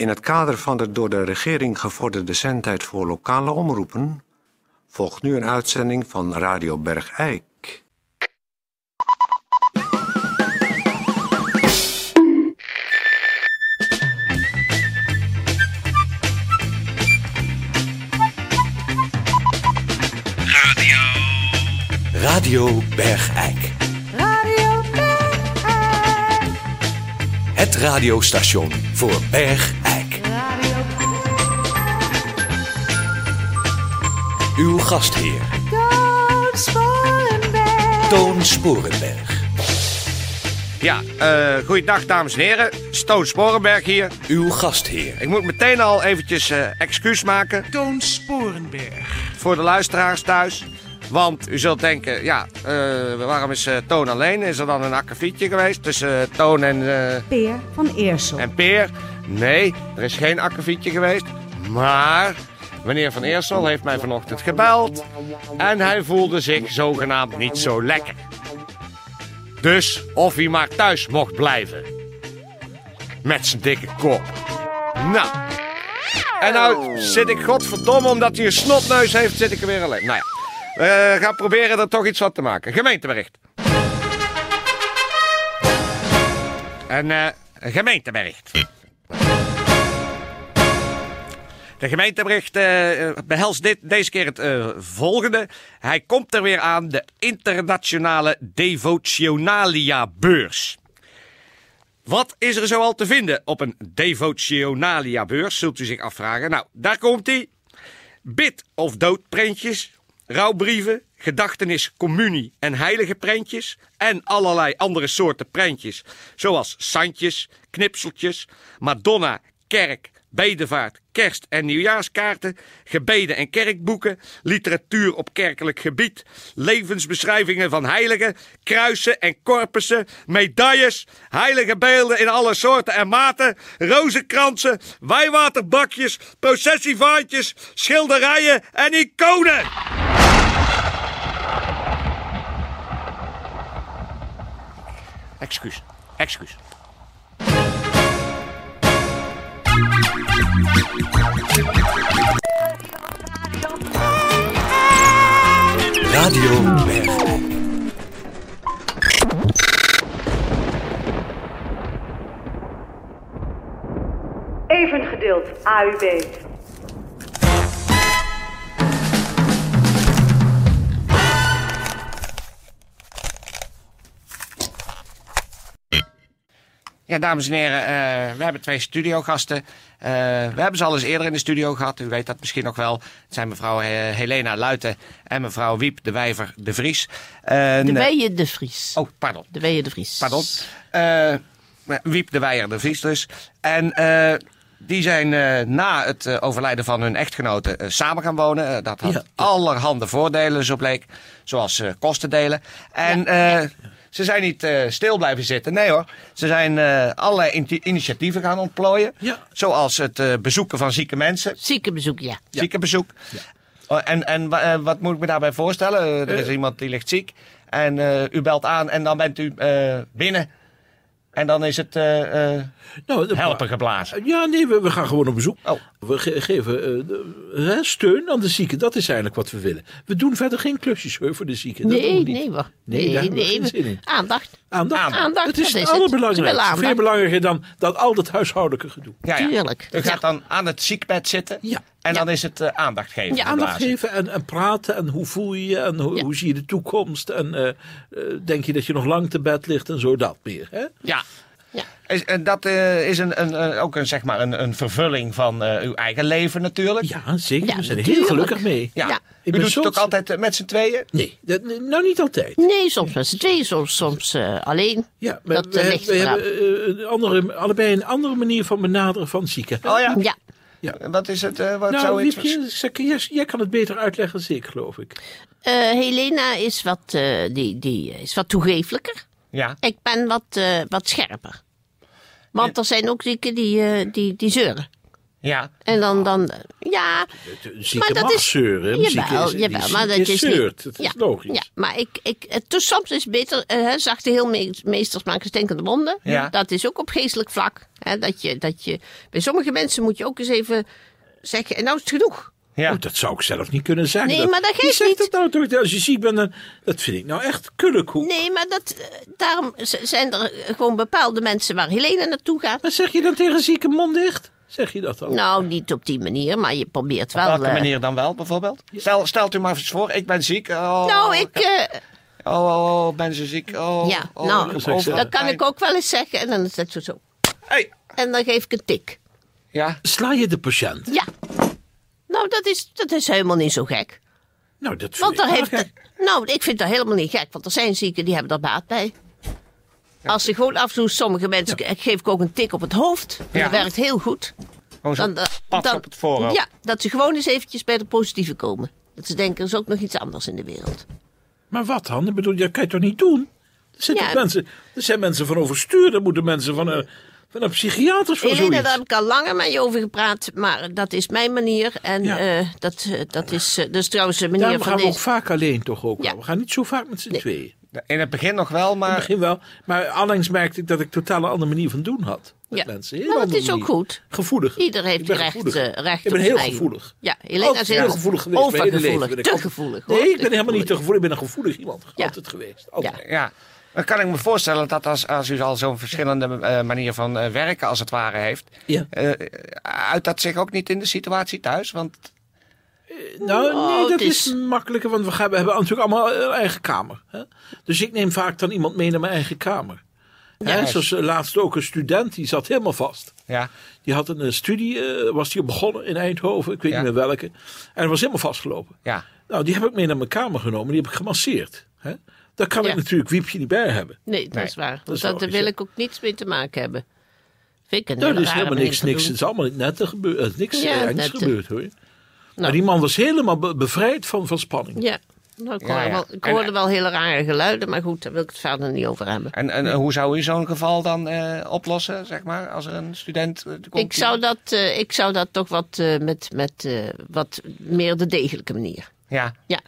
In het kader van de door de regering gevorderde zendtijd voor lokale omroepen volgt nu een uitzending van Radio Bergijk. Radio Bergijk. Het radiostation voor Bergijk. Radio Uw gastheer, Toon Sporenberg. Toon Sporenberg. Ja, eh goeiedag dames en heren. Stoon Sporenberg hier. Uw gastheer, Ik moet meteen al eventjes eh, excuus maken Toon Sporenberg. voor de luisteraars thuis. Want u zult denken, ja, eh, waarom is eh, Toon alleen? Is er dan een akkefietje geweest tussen eh, Toon en, Peer van Eersel. en Peer? Nee, er is geen akkefietje geweest. Maar meneer Van Eersel heeft mij vanochtend gebeld. En hij voelde zich zogenaamd niet zo lekker. Dus of hij maar thuis mocht blijven. Met zijn dikke kop. Nou. En nou zit ik godverdomme, omdat hij een snotneus heeft, zit ik er weer alleen. Nou ja, we gaan proberen er toch iets van te maken. Gemeentebericht. Een eh, gemeentebericht. De gemeentebericht eh, eh, behelst dit, deze keer het eh, volgende. Hij komt er weer aan, de internationale Devotionalia-beurs. Wat is er zoal te vinden op een Devotionalia-beurs, zult u zich afvragen. Nou, daar komt hij. Bid- of doodprentjes, rouwbrieven, gedachtenis, communie en heilige prentjes en allerlei andere soorten prentjes, zoals sandjes, knipseltjes, Madonna, kerk, bedevaart, kerst- en nieuwjaarskaarten, gebeden en kerkboeken, literatuur op kerkelijk gebied, levensbeschrijvingen van heiligen, kruisen en korpussen, medailles, heilige beelden in alle soorten en maten, rozenkransen, wijwaterbakjes, processievaantjes, schilderijen en iconen. Excuus, excuus. Radio Bergijk. Even gedeeld AUB. Ja, dames en heren, eh, we hebben twee studiogasten. Eh, we hebben ze al eens eerder in de studio gehad. U weet dat misschien nog wel. Het zijn mevrouw eh, Helena Luiten en mevrouw Wiep de Wijver de Vries. De Weijen de Vries. Oh, pardon. De Weijen de Vries. Pardon. Wiep de Weijer de Vries dus. En die zijn na het overlijden van hun echtgenoten samen gaan wonen. Dat had Ja. allerhande voordelen, zo bleek. Zoals eh, kostendelen. En ze zijn niet eh, stil blijven zitten. Nee hoor. Ze zijn eh, allerlei in- initiatieven gaan ontplooien. Ja. Zoals het eh, bezoeken van zieke mensen. Ziekenbezoek, ja. Ziekenbezoek. Oh, en en wa- wat moet ik me daarbij voorstellen? Er is iemand die ligt ziek. En eh, u belt aan en dan bent u eh, binnen. En dan is het eh, eh, Nou, helpen geblazen. Ja, nee, we, we gaan gewoon op bezoek. Oh. We ge- geven eh, de- steun aan de zieken. Dat is eigenlijk wat we willen. We doen verder geen klusjes hoor, voor de zieken. Dat doen Nee, we niet. nee. Nee, daar Nee, hebben we nee. geen zin in. Aandacht. Aandacht. Aandacht, Het is dat het allerbelangrijkste. Veel belangrijker dan dat al dat huishoudelijke gedoe. Ja, ja. Tuurlijk. U gaat Ja. dan aan het ziekbed zitten. Ja. En dan is het eh, aandacht geven. Ja, Aandacht geven en, en praten en hoe voel je je en hoe, Ja. hoe zie je de toekomst en eh, eh, denk je dat je nog lang te bed ligt en zo dat meer. Hè? Ja. Ja. Is, en dat eh, is een, een, een- ook een, zeg maar een, een vervulling van eh, uw eigen leven natuurlijk. Ja, zeker. Ja, we zijn er heel gelukkig mee. Ja. Ja. Ik U doet het ook altijd met z'n tweeën? Nee, dat, nou niet altijd. Nee, soms met z'n tweeën, soms, soms eh, alleen. Ja, maar Dat, we, hebben een andere, allebei een andere manier van benaderen van zieken. Oh ja. Ja. En Wat is het? eh, wat Nou, zou Wiepje, zeg, jij, kan het beter uitleggen dan ik, geloof ik. Eh, Helena is wat, eh, die, die is wat toegeeflijker. Ja. Ik ben wat, eh, wat scherper. Want er zijn ook zieken die, eh, die, die zeuren. Ja. En dan, dan ja, zieke dat mag is- zeuren. Jawel, jawel, maar dat is niet... Dat is logisch. Ja, maar ik, ik, het, dus soms is het beter, eh, hè, zachte heelmeesters maken stinkende wonden. Ja. Dat is ook op geestelijk vlak. Hè, dat je, dat je, bij sommige mensen moet je ook eens even zeggen, en nou is het genoeg. Ja. Oh, dat zou ik zelf niet kunnen zeggen. Nee, maar dat geeft zegt niet. dat nou toch? Als je ziek bent, dan, dat vind ik nou echt kullekoek. Nee, maar dat, eh, daarom zijn er gewoon bepaalde mensen waar Helene naartoe gaat. Maar zeg je dan tegen zieke mond dicht? Zeg je dat dan? Nou, niet op die manier, maar je probeert wel... Op welke eh, manier dan wel, bijvoorbeeld? Stel, stelt u maar eens voor, ik ben ziek. Oh, Nou, ik... eh, Oh, oh, oh, ben ze ziek? Oh, ja, oh, nou, dat kan ik ook wel eens zeggen. En dan is het zo zo. Hey. En dan geef ik een tik. Ja, Sla je de patiënt? Ja. Nou, dat is, dat is helemaal niet zo gek. Nou, dat vind Want ik daar wel heeft, gek. nou, ik vind dat helemaal niet gek, want er zijn zieken die hebben er baat bij. Als ze gewoon af en toe, sommige mensen, ik geef ik ook een tik op het hoofd. Ja. Dat werkt heel goed. gewoon zo Dan, eh, dan- op het voorhoofd. Ja, dat ze gewoon eens eventjes bij de positieve komen. Dat ze denken, er is ook nog iets anders in de wereld. Maar wat dan? Ik bedoel, dat kan je toch niet doen? Er zijn, Ja. toch mensen, er zijn mensen van overstuur. Er moeten mensen van een, van een psychiater voor Helene, zoiets. daar heb ik al langer met je over gepraat, maar dat is mijn manier. En Ja. eh, dat, eh, dat is dus trouwens de manier Daarom van gaan we ook vaak alleen toch ook Ja. We gaan niet zo vaak met z'n tweeën. In In het begin nog wel, maar... het begin wel. Maar allengs merkte ik dat ik totaal een andere manier van doen had. Met Ja. mensen. Heel Nou, dat andere is ook goed. Gevoelig. Ieder heeft recht, gevoelig. eh, recht Ik ben op heel eigen- gevoelig. Ja, Helena Altijd is heel heel gevoelig geweest. Overgevoelig, leven ben ik te altijd- gevoelig. hoor. Nee, ik ben helemaal niet te gevoelig. Ik ben een gevoelig iemand. Ja. Altijd geweest. Altijd. Ja. Ja, dan kan ik me voorstellen dat als, als u al zo'n verschillende eh, manier van eh, werken als het ware heeft, Ja. eh, uit dat zich ook niet in de situatie thuis? Want Nou, Oh, nee, dat is... is- makkelijker, want we, gaan, we hebben natuurlijk allemaal een eigen kamer. Hè? Dus ik neem vaak dan iemand mee naar mijn eigen kamer. Hè, Ja. zoals eh, laatst ook een student, die zat helemaal vast. ja, Die had een eh, studie, eh, was die begonnen in Eindhoven, ik weet Ja. niet meer welke. En was helemaal vastgelopen. ja, Nou, die heb ik mee naar mijn kamer genomen, die heb ik gemasseerd. Hè? Daar kan Ja. ik natuurlijk Wiepje niet bij hebben. Nee, dat Nee, is waar. dat Want is daar wil ik ook niets mee te maken hebben. Vind ik een Nou, hele er is rare helemaal niks, niks, het is allemaal niet net gebeurd. Er is niks Ja, eh, eh, gebeurd hoor. Maar Nou. die man was helemaal be- bevrijd van, van spanning. Ja, nou, ik hoorde, ja. Wel, ik En- wel hele rare geluiden, maar goed, daar wil ik het verder niet over hebben. En, en hoe zou u zo'n geval dan eh, oplossen, zeg maar, als er een student eh, komt? Ik zou dat, eh, ik zou dat toch wat eh, met, met eh, wat meer de degelijke manier. Ja, Ja.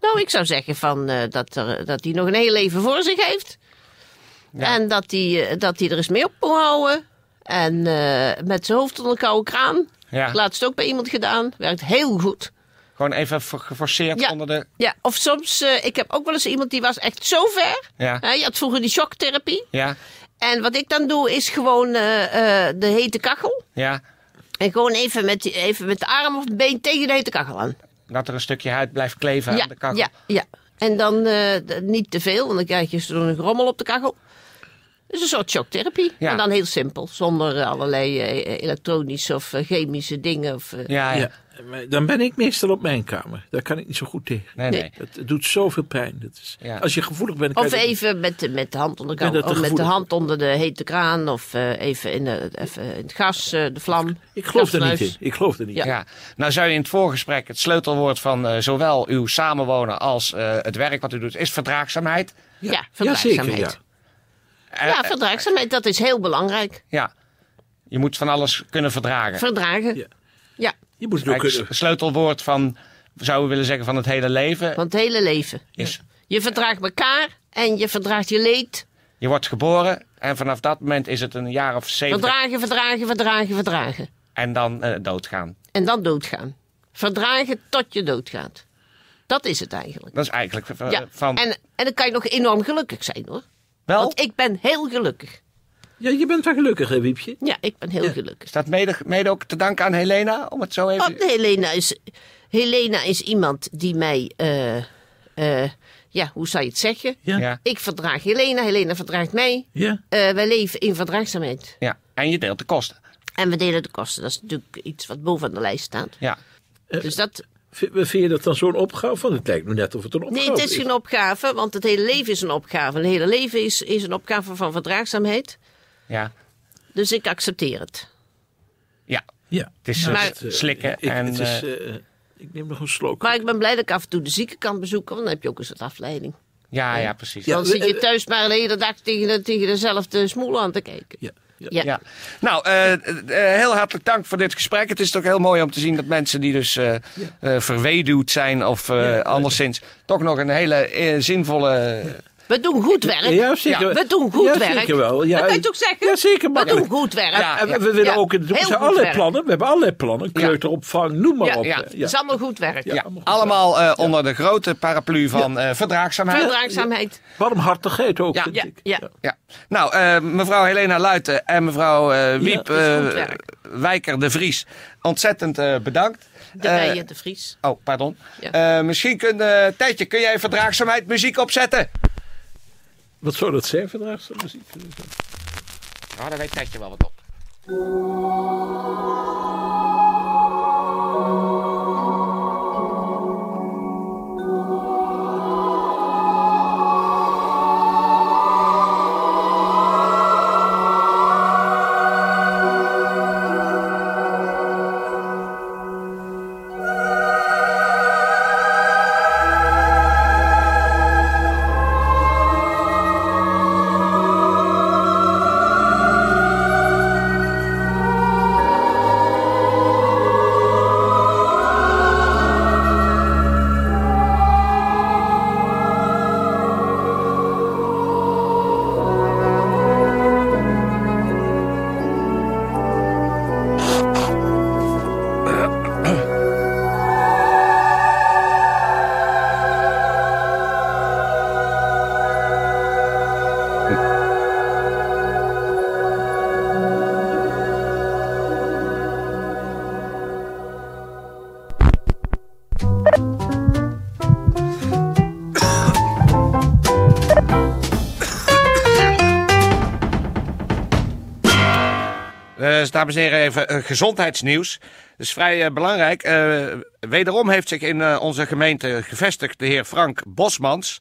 Nou, ik zou zeggen van, eh, dat, er, dat hij nog een heel leven voor zich heeft. Ja. En dat hij, dat hij er eens mee op moet houden. En eh, met zijn hoofd onder een koude kraan. Ja. Laatst ook bij iemand gedaan. Werkt heel goed. gewoon even geforceerd Ja. onder de... Ja, of soms, eh, ik heb ook wel eens iemand die was echt zo ver. Ja, Hè, je had vroeger die shocktherapie. ja, En wat ik dan doe is gewoon eh, eh, de hete kachel. ja. En gewoon even met, die- even met de arm of het been tegen de hete kachel aan. Dat er een stukje huid blijft kleven Ja, aan de kachel. ja, ja. En dan niet te veel, want dan krijg je zo'n rommel op de kachel. Dus een soort shocktherapie. Ja. En dan heel simpel, zonder allerlei eh, elektronische of eh, chemische dingen. Of, eh, Ja, ja. Dan ben ik meestal op mijn kamer. Daar kan ik niet zo goed tegen. Nee, nee. Het, het doet zoveel pijn. Dat is, Ja. Als je gevoelig bent... kan Of je dat- even met de, met de hand onder de, dat of met de hand onder de hete kraan. Of eh, even, in, de, even in het gas, eh, de vlam. Ik geloof er niet in. Ik geloof er niet Ja. in. Ja, nou zou je in het voorgesprek het sleutelwoord van zowel uw samenwonen als eh, het werk wat u doet, is verdraagzaamheid. Ja, Ja, verdraagzaamheid. zeker. Ja. Eh, Ja, eh, verdraagzaamheid, dat is heel belangrijk. ja. Je moet van alles kunnen verdragen. Verdragen. Ja. Ja, Je moet het ook kunnen... het sleutelwoord van, zouden we willen zeggen, van het hele leven van het hele leven. is... Je verdraagt elkaar en je verdraagt je leed. Je wordt geboren en vanaf dat moment is het een jaar of zeventig Verdragen, verdragen, verdragen, verdragen. en dan eh, doodgaan. En dan doodgaan. Verdragen tot je doodgaat. Dat is het eigenlijk. Dat is eigenlijk Ja. van... En, en dan kan je nog enorm gelukkig zijn hoor. Wel, Want ik ben heel gelukkig. Ja, je bent wel gelukkig, hè, Wiepje? Ja, ik ben heel gelukkig. is dat mede, mede ook te danken aan Helena, om het zo even... Want Helena is, Helena is iemand die mij, eh, eh, ja, hoe zou je het zeggen? Ja. Ja, Ik verdraag Helena, Helena verdraagt mij. Ja. Eh, wij leven in verdraagzaamheid. ja. En je deelt de kosten. En we delen de kosten. Dat is natuurlijk iets wat boven de lijst staat. Ja. Dus dat, Vind, vind je dat dan zo'n opgave? Want het lijkt me net of het een opgave nee, het is geen opgave, want het hele leven is een opgave. Het hele leven is, is een opgave van verdraagzaamheid. Ja. Dus ik accepteer het. Ja. Ja. Het is eh, het, eh, slikken ik, en... het is, eh, ik neem nog een slok. Maar ik ben blij dat ik af en toe de zieken kan bezoeken, want dan heb je ook eens wat afleiding. ja, ja, precies. Ja. Dan zit je thuis maar de hele dag tegen, de, tegen dezelfde smoel aan te kijken. Ja. Ja. Ja. Nou, eh, eh, heel hartelijk dank voor dit gesprek. Het is toch heel mooi om te zien dat mensen die dus eh, eh, verweduwd zijn of eh, anderszins toch nog een hele zinvolle. We doen goed werk. Ja, zeker. We doen goed Ja, werk. zeker wel. Ja, dat kan je toch zeggen? Ja, zeker. We doen goed werk. Ja, En we, we willen Ja. ook, er zijn goed allerlei werk. plannen. We hebben allerlei plannen. Kleuteropvang, noem maar Ja, op. ja. Is allemaal goed werk. Ja, Ja, allemaal goed. eh, onder de grote paraplu van eh, verdraagzaamheid. Verdraagzaamheid. Warmhartigheid ook, Ja. vind Ja, ik. ja. Ja. Nou, eh, mevrouw Helena Luiten en mevrouw eh, Wiep. Wijker de Vries, ontzettend eh, bedankt. De Rijen de Vries. Oh, pardon. Ja. Eh, misschien kun eh Tijdje, kun jij verdraagzaamheid muziek opzetten? Wat zou dat zijn, verdraagzaamheid? Ja, daar weet Tijdje wel wat op. dames en heren, even eh, gezondheidsnieuws. Dat is vrij eh, belangrijk. Eh, wederom heeft zich in eh, onze gemeente gevestigd de heer Frank Bosmans.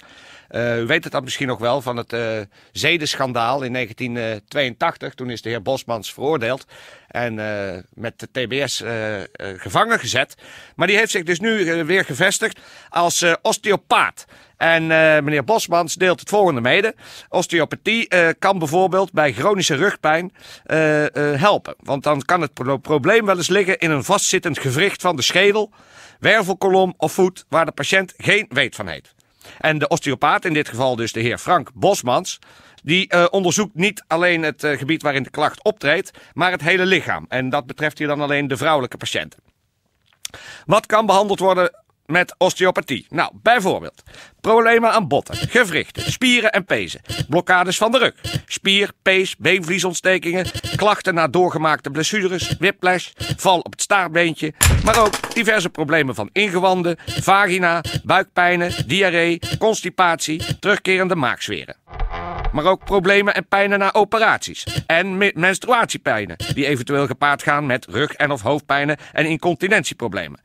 Eh, u weet het dan misschien nog wel van het eh zedenschandaal in 1982. Toen is de heer Bosmans veroordeeld en eh, met de TBS eh, eh, gevangen gezet. Maar die heeft zich dus nu eh, weer gevestigd als eh, osteopaat. En eh, meneer Bosmans deelt het volgende mede. Osteopathie eh, kan bijvoorbeeld bij chronische rugpijn eh, eh, helpen. Want dan kan het pro- probleem wel eens liggen in een vastzittend gewricht van de schedel, wervelkolom of voet waar de patiënt geen weet van heeft. En de osteopaat, in dit geval dus de heer Frank Bosmans, die eh, onderzoekt niet alleen het eh, gebied waarin de klacht optreedt, maar het hele lichaam. En dat betreft hier dan alleen de vrouwelijke patiënten. Wat kan behandeld worden met osteopathie? Nou, bijvoorbeeld problemen aan botten, gewrichten, spieren en pezen, blokkades van de rug, spier, pees, beenvliesontstekingen, klachten na doorgemaakte blessures, whiplash, val op het staartbeentje, maar ook diverse problemen van ingewanden, vagina, buikpijnen, diarree, constipatie, terugkerende maagzweren. Maar ook problemen en pijnen na operaties. En me- menstruatiepijnen, die eventueel gepaard gaan met rug- en of hoofdpijnen en incontinentieproblemen.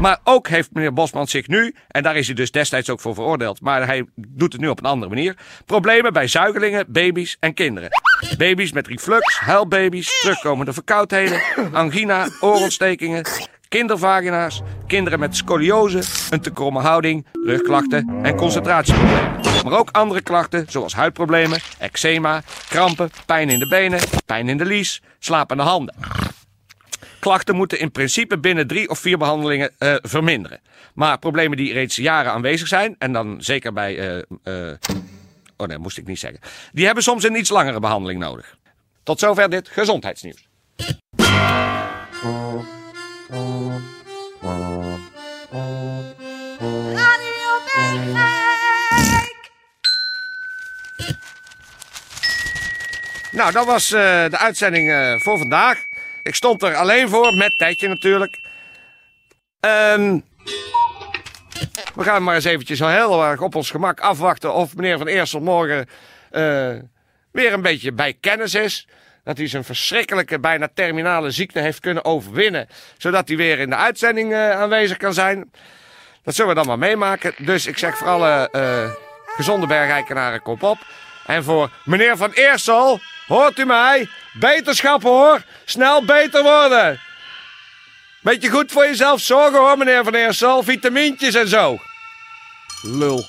Maar ook heeft meneer Bosman zich nu, en daar is hij dus destijds ook voor veroordeeld, maar hij doet het nu op een andere manier, problemen bij zuigelingen, baby's en kinderen. Baby's met reflux, huilbaby's, terugkomende verkoudheden, angina, oorontstekingen, kindervagina's, kinderen met scoliose, een te kromme houding, rugklachten en concentratieproblemen. Maar ook andere klachten zoals huidproblemen, eczeema, krampen, pijn in de benen, pijn in de lies, slapende handen. Klachten moeten in principe binnen drie of vier behandelingen eh, verminderen. Maar problemen die reeds jaren aanwezig zijn, en dan zeker bij. eh, eh, oh nee, moest ik niet zeggen. Die hebben soms een iets langere behandeling nodig. Tot zover dit gezondheidsnieuws. Radio. Nou, dat was eh, de uitzending eh, voor vandaag. Ik stond er alleen voor, met Tijdje natuurlijk. Ehm, we gaan maar eens eventjes heel erg op ons gemak afwachten of meneer Van Eersel morgen eh, weer een beetje bij kennis is. Dat hij zijn verschrikkelijke, bijna terminale ziekte heeft kunnen overwinnen. Zodat hij weer in de uitzending eh, aanwezig kan zijn. Dat zullen we dan maar meemaken. Dus ik zeg voor alle eh, gezonde bergijkenaren, kop op. En voor meneer Van Eersel, hoort u mij? Beterschap hoor, snel beter worden. Beetje goed voor jezelf zorgen hoor, meneer Van Eersel. Vitamintjes en zo. Lul.